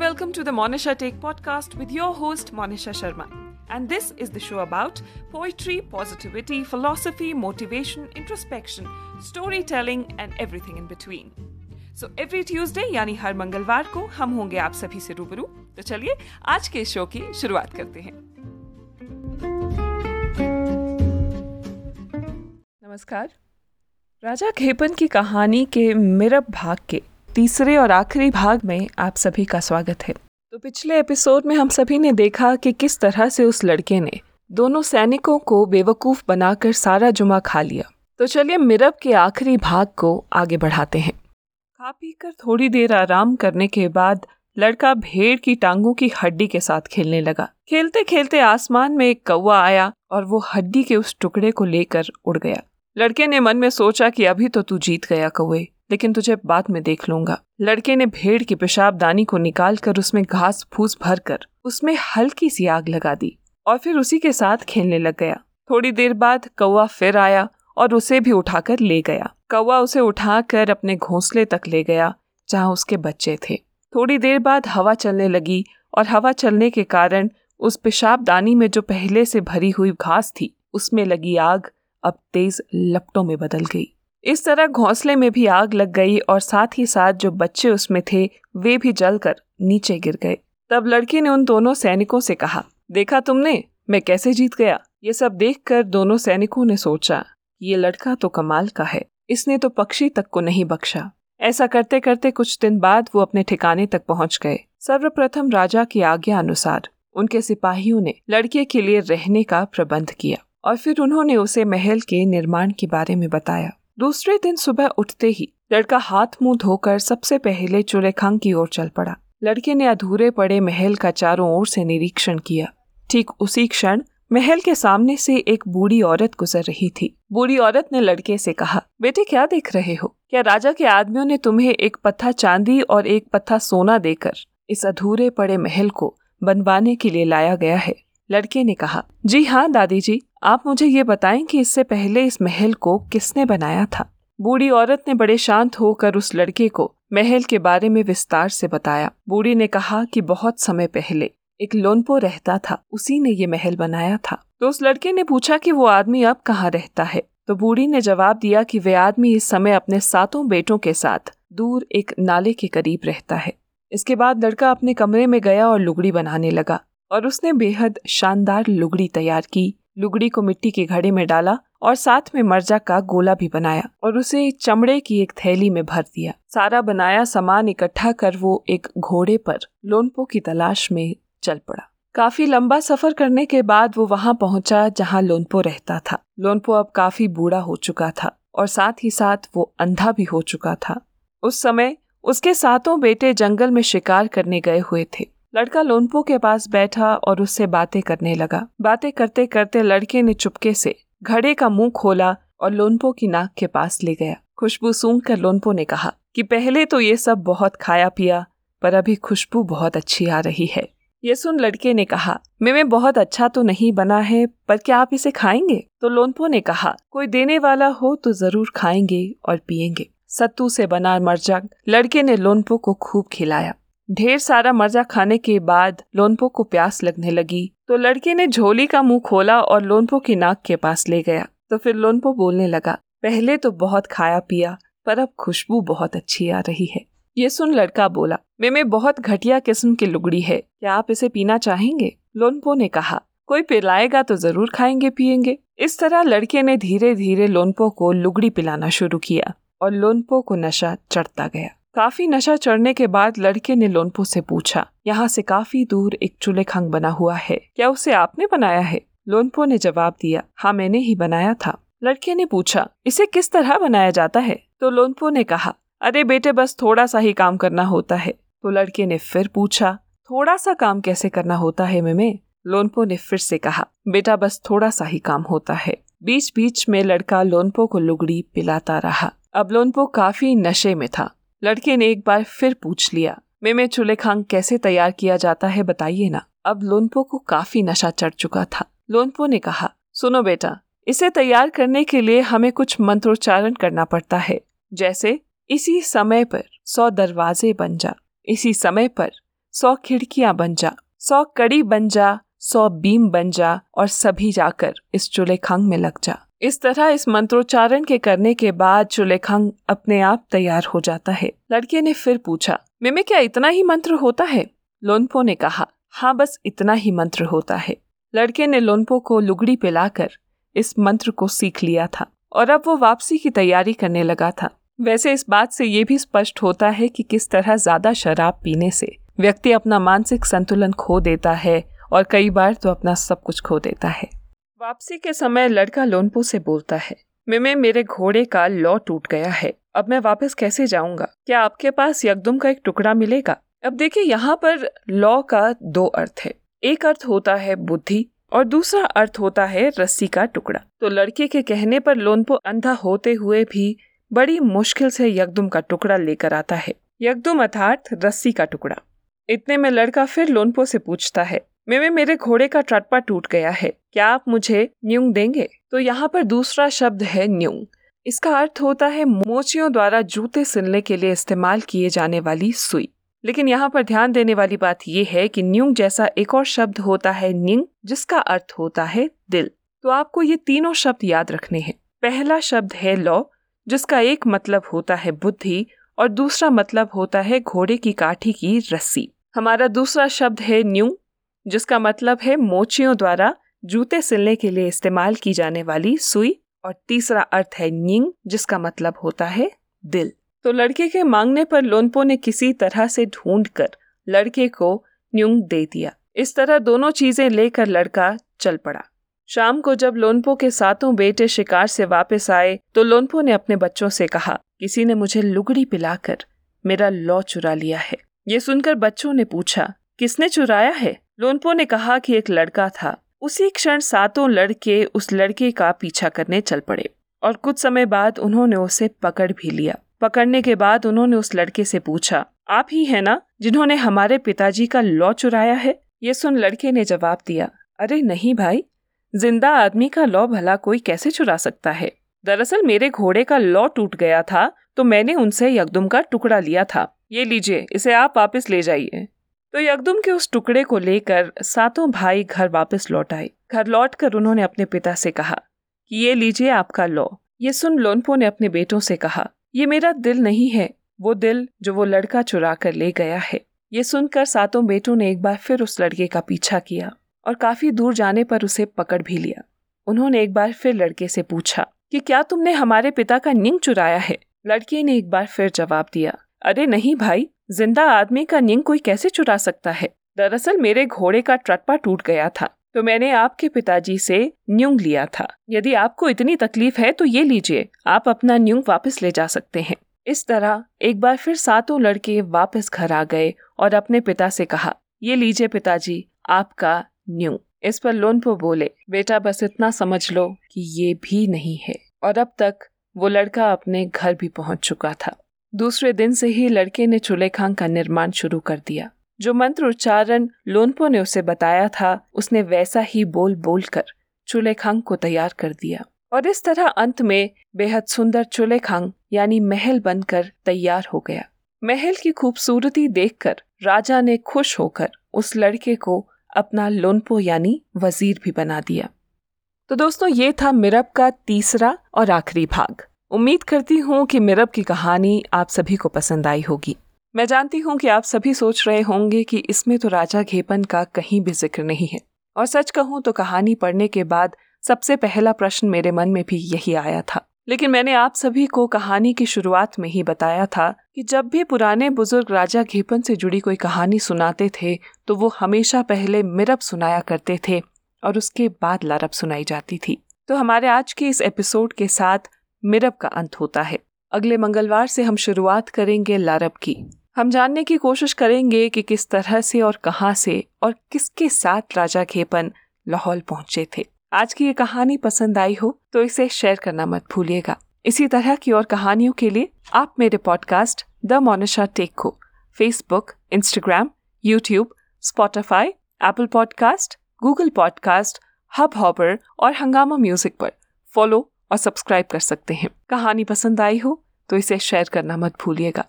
welcome to the Monisha Take podcast with your host Monisha Sharma. And this is the show about poetry, positivity, philosophy, motivation, introspection, storytelling and everything in between. So every Tuesday यानी हर मंगलवार को हम होंगे आप सभी से रूबरू तो चलिए आज के शो की शुरुआत करते हैं नमस्कार राजा खेपन की कहानी के मिरब भाग के तीसरे और आखिरी भाग में आप सभी का स्वागत है। तो पिछले एपिसोड में हम सभी ने देखा कि किस तरह से उस लड़के ने दोनों सैनिकों को बेवकूफ़ बनाकर सारा जुमा खा लिया। तो चलिए मिरब के आखिरी भाग को आगे बढ़ाते हैं। खा पी कर थोड़ी देर आराम करने के बाद लड़का भेड़ की टांगों की हड्डी के साथ खेलने लगा। खेलते खेलते आसमान में एक कौवा आया और वो हड्डी के उस टुकड़े को लेकर उड़ गया। लड़के ने मन में सोचा कि अभी तो तू जीत गया कौवे। लेकिन तुझे बाद में देख लूँगा। लड़के ने भेड़ की पेशाब दानी को निकाल कर उसमें घास फूस भर कर उसमें हल्की सी आग लगा दी और फिर उसी के साथ खेलने लग गया। थोड़ी देर बाद कौवा फिर आया और उसे भी उठाकर ले गया। कौवा उसे उठाकर अपने घोंसले तक ले गया, जहाँ उसके बच्चे थे। थोड़ी देर बाद हवा चलने लगी और हवा चलने के कारण उस पेशाब दानी में जो पहले से भरी हुई घास थी, उसमें लगी आग अब तेज लपटों में बदल गई। इस तरह घोंसले में भी आग लग गई और साथ ही साथ जो बच्चे उसमें थे, वे भी जलकर नीचे गिर गए। तब लड़की ने उन दोनों सैनिकों से कहा, देखा तुमने? मैं कैसे जीत गया? ये सब देखकर दोनों सैनिकों ने सोचा, ये लड़का तो कमाल का है, इसने तो पक्षी तक को नहीं बख्शा। ऐसा करते करते कुछ दिन बाद वो अपने ठिकाने तक पहुँच गए। सर्वप्रथम राजा की आज्ञा अनुसार उनके सिपाहियों ने लड़के के लिए रहने का प्रबंध किया और फिर उन्होंने उसे महल के निर्माण के बारे में बताया। दूसरे दिन सुबह उठते ही लड़का हाथ मुँह धोकर सबसे पहले चुलेखांग की ओर चल पड़ा। लड़के ने अधूरे पड़े महल का चारों ओर से निरीक्षण किया। ठीक उसी क्षण महल के सामने से एक बूढ़ी औरत गुजर रही थी। बूढ़ी औरत ने लड़के से कहा, बेटे, क्या देख रहे हो? क्या राजा के आदमियों ने तुम्हें एक पत्था चांदी और एक पत्था सोना देकर इस अधूरे पड़े महल को बनवाने के लिए लाया गया है? लड़के ने कहा, जी हाँ दादी जी आप मुझे ये बताएँ कि इससे पहले इस महल को किसने बनाया था? बूढ़ी औरत ने बड़े शांत होकर उस लड़के को महल के बारे में विस्तार से बताया। बूढ़ी ने कहा कि बहुत समय पहले एक लोनपो रहता था, उसी ने ये महल बनाया था। तो उस लड़के ने पूछा कि वो आदमी अब कहाँ रहता है? तो बूढ़ी ने जवाब दिया कि वे आदमी इस समय अपने सातों बेटों के साथ दूर एक नाले के करीब रहता है। इसके बाद लड़का अपने कमरे में गया और लुगड़ी बनाने लगा और उसने बेहद शानदार लुगड़ी तैयार की। लुगड़ी को मिट्टी के घड़े में डाला और साथ में मर्जा का गोला भी बनाया और उसे चमड़े की एक थैली में भर दिया। सारा बनाया सामान इकट्ठा कर वो एक घोड़े पर लोनपो की तलाश में चल पड़ा। काफ़ी लंबा सफ़र करने के बाद वो वहाँ पहुँचा जहाँ लोनपो रहता था। लोनपो अब काफ़ी बूढ़ा हो चुका था और साथ ही साथ वो अंधा भी हो चुका था। उस समय उसके सातों बेटे जंगल में शिकार करने गए हुए थे। लड़का लोनपो के पास बैठा और उससे बातें करने लगा। बातें करते करते लड़के ने चुपके से घड़े का मुँह खोला और लोनपो की नाक के पास ले गया। खुशबू सूंघ कर लोनपो ने कहा कि पहले तो ये सब बहुत खाया पिया, पर अभी खुशबू बहुत अच्छी आ रही है। ये सुन लड़के ने कहा, मैं बहुत अच्छा तो नहीं बना है, पर क्या आप इसे खाएँगे? तो लोनपो ने कहा, कोई देने वाला हो तो ज़रूर खाएँगे और पियेंगे सत्तू से बना मर्जा लड़के ने लोनपो को खूब खिलाया। ढेर सारा मर्जा खाने के बाद लोनपो को प्यास लगने लगी। तो लड़के ने झोली का मुँह खोला और लोनपो की नाक के पास ले गया। तो फिर लोनपो बोलने लगा, पहले तो बहुत खाया पिया, पर अब खुशबू बहुत अच्छी आ रही है। ये सुन लड़का बोला वे में बहुत घटिया किस्म की लुगड़ी है, क्या आप इसे पीना चाहेंगे? लोनपो ने कहा, कोई पिलाएगा तो ज़रूर खाएँगे पियेंगे इस तरह लड़के ने धीरे धीरे लोनपो को लुगड़ी पिलाना शुरू किया और लोनपो को नशा चढ़ता गया। काफ़ी नशा चढ़ने के बाद लड़के ने लोनपो से पूछा, यहाँ से काफ़ी दूर एक चूल्हे खंग बना हुआ है, क्या उसे आपने बनाया है? लोनपो ने जवाब दिया हाँ मैंने ही बनाया था। लड़के ने पूछा, इसे किस तरह बनाया जाता है? तो लोनपो ने कहा, अरे बेटे, बस थोड़ा सा ही काम करना होता है। तो लड़के ने फिर पूछा, थोड़ा सा काम कैसे करना होता है, मेमे? लोनपो ने फिर से कहा, बेटा, बस थोड़ा सा ही काम होता है। बीच बीच में लड़का लोनपो को लुगड़ी पिलाता रहा। अब लोनपो काफ़ी नशे में था। लड़के ने एक बार फिर पूछ लिया मेमे खांग कैसे तैयार किया जाता है बताइए ना? अब लोनपो को काफ़ी नशा चढ़ चुका था। लोनपो ने कहा, सुनो बेटा, इसे तैयार करने के लिए हमें कुछ मंत्रोच्चारण करना पड़ता है। जैसे, इसी समय पर सौ दरवाजे बन जा, इसी समय पर सौ खिड़कियाँ बन जा, सौ कड़ी बन जा, सौ बीम बन जा और सभी जाकर इस चूल्हे खांग में लग जा। इस तरह इस मंत्रोच्चारण के करने के बाद चुलेखंग अपने आप तैयार हो जाता है। लड़के ने फिर पूछा, मिमे क्या इतना ही मंत्र होता है? लोनपो ने कहा हाँ बस इतना ही मंत्र होता है। लड़के ने लोनपो को लुगड़ी पिलाकर इस मंत्र को सीख लिया था और अब वो वापसी की तैयारी करने लगा था। वैसे इस बात से ये भी स्पष्ट होता है कि किस तरह ज़्यादा शराब पीने से व्यक्ति अपना मानसिक संतुलन खो देता है और कई बार तो अपना सब कुछ खो देता है। वापसी के समय लड़का लोनपो से बोलता है, मिमे, मेरे घोड़े का लॉ टूट गया है। अब मैं वापस कैसे जाऊँगा? क्या आपके पास यकदुम का एक टुकड़ा मिलेगा? अब देखिए, यहाँ पर लॉ का दो अर्थ है। एक अर्थ होता है बुद्धि और दूसरा अर्थ होता है रस्सी का टुकड़ा। तो लड़के के कहने पर लोनपो अंधा होते हुए भी बड़ी मुश्किल से यकदुम का टुकड़ा लेकर आता है। यकदुम अर्थात रस्सी का टुकड़ा। इतने में लड़का फिर लोनपो से पूछता है मेमे मेरे घोड़े का ट्रटपा टूट गया है। क्या आप मुझे न्यूंग देंगे? तो यहाँ पर दूसरा शब्द है न्यूंग। इसका अर्थ होता है मोचियों द्वारा जूते सिलने के लिए इस्तेमाल किए जाने वाली सुई। लेकिन यहाँ पर ध्यान देने वाली बात यह है कि न्यूंग जैसा एक और शब्द होता है निंग जिसका अर्थ होता है दिल। तो आपको ये तीनों शब्द याद रखने हैं। पहला शब्द है लॉ, जिसका एक मतलब होता है बुद्धि, और दूसरा मतलब होता है घोड़े की काठी की रस्सी। हमारा दूसरा शब्द है न्यू जिसका मतलब है मोचियों द्वारा जूते सिलने के लिए इस्तेमाल की जाने वाली सुई, और तीसरा अर्थ है निंग, जिसका मतलब होता है दिल। तो लड़के के मांगने पर लोनपो ने किसी तरह से ढूंढ कर लड़के को न्यूंग दे दिया। इस तरह दोनों चीज़ें लेकर लड़का चल पड़ा। शाम को जब लोनपो के सातों बेटे शिकार से वापस आए तो लोनपो ने अपने बच्चों से कहा, किसी ने मुझे लुगड़ी पिलाकर मेरा लॉ चुरा लिया है। ये सुनकर बच्चों ने पूछा, किसने चुराया है? लोनपो ने कहा कि एक लड़का था। उसी क्षण सातों लड़के उस लड़के का पीछा करने चल पड़े और कुछ समय बाद उन्होंने उसे पकड़ भी लिया। पकड़ने के बाद उन्होंने उस लड़के से पूछा, आप ही है ना जिन्होंने हमारे पिताजी का लॉ चुराया है? ये सुन लड़के ने जवाब दिया, अरे नहीं भाई, ज़िंदा आदमी का लॉ भला कोई कैसे चुरा सकता है? दरअसल मेरे घोड़े का लॉ टूट गया था तो मैंने उनसे यकदुम का टुकड़ा लिया था। ये लीजिए, इसे आप वापस ले जाइए। तो यकदुम के उस टुकड़े को लेकर सातों भाई घर वापस लौट आए। घर लौट कर उन्होंने अपने पिता से कहा कि, ये लीजिए आपका लॉ। ये सुन लोनपो ने अपने बेटों से कहा, ये मेरा दिल नहीं है, वो दिल जो वो लड़का चुरा कर ले गया है। ये सुनकर सातों बेटों ने एक बार फिर उस लड़के का पीछा किया और काफ़ी दूर जाने पर उसे पकड़ भी लिया। उन्होंने एक बार फिर लड़के से पूछा कि, क्या तुमने हमारे पिता का निंग चुराया है? लड़के ने एक बार फिर जवाब दिया अरे नहीं भाई, ज़िंदा आदमी का निंग कोई कैसे चुरा सकता है? दरअसल मेरे घोड़े का ट्रटपा टूट गया था तो मैंने आपके पिताजी से न्यूंग लिया था। यदि आपको इतनी तकलीफ़ है तो ये लीजिए, आप अपना न्यूंग वापस ले जा सकते हैं। इस तरह एक बार फिर सातों लड़के वापस घर आ गए और अपने पिता से कहा, ये लीजिए पिताजी, आपका न्यू इस पर लोनपो बोले, बेटा, बस इतना समझ लो कि ये भी नहीं है। और अब तक वो लड़का अपने घर भी पहुँच चुका था। दूसरे दिन से ही लड़के ने चूल्हे का निर्माण शुरू कर दिया। जो मंत्र उच्चारण लोनपो ने उसे बताया था, उसने वैसा ही बोल बोल कर चूल्हे को तैयार कर दिया। और इस तरह अंत में बेहद सुंदर चूल्हे यानी महल बनकर तैयार हो गया। महल की खूबसूरती देखकर राजा ने खुश होकर उस लड़के को अपना लोनपो, यानी वज़ीर भी बना दिया। तो दोस्तों, ये था मिरब का तीसरा और आखिरी भाग। उम्मीद करती हूँ कि मिरब की कहानी आप सभी को पसंद आई होगी। मैं जानती हूँ कि आप सभी सोच रहे होंगे कि इसमें तो राजा घेपन का कहीं भी ज़िक्र नहीं है। और सच कहूँ तो कहानी पढ़ने के बाद सबसे पहला प्रश्न मेरे मन में भी यही आया था। लेकिन मैंने आप सभी को कहानी की शुरुआत में ही बताया था कि जब भी पुराने बुज़ुर्ग राजा घेपन से जुड़ी कोई कहानी सुनाते थे तो वो हमेशा पहले मिरब सुनाया करते थे और उसके बाद लारब सुनाई जाती थी। तो हमारे आज के इस एपिसोड के साथ मिरब का अंत होता है। अगले मंगलवार से हम शुरुआत करेंगे लारब की। हम जानने की कोशिश करेंगे कि किस तरह से और कहाँ से और किसके साथ राजा खेपन लाहौल पहुँचे थे। आज की ये कहानी पसंद आई हो तो इसे शेयर करना मत भूलिएगा। इसी तरह की और कहानियों के लिए आप मेरे पॉडकास्ट द मोनिशा टेक को Facebook Instagram YouTube Spotify Apple podcast Google podcast Hubhopper और हंगामा म्यूज़िक पर फॉलो और सब्सक्राइब कर सकते हैं। कहानी पसंद आई हो तो इसे शेयर करना मत भूलिएगा।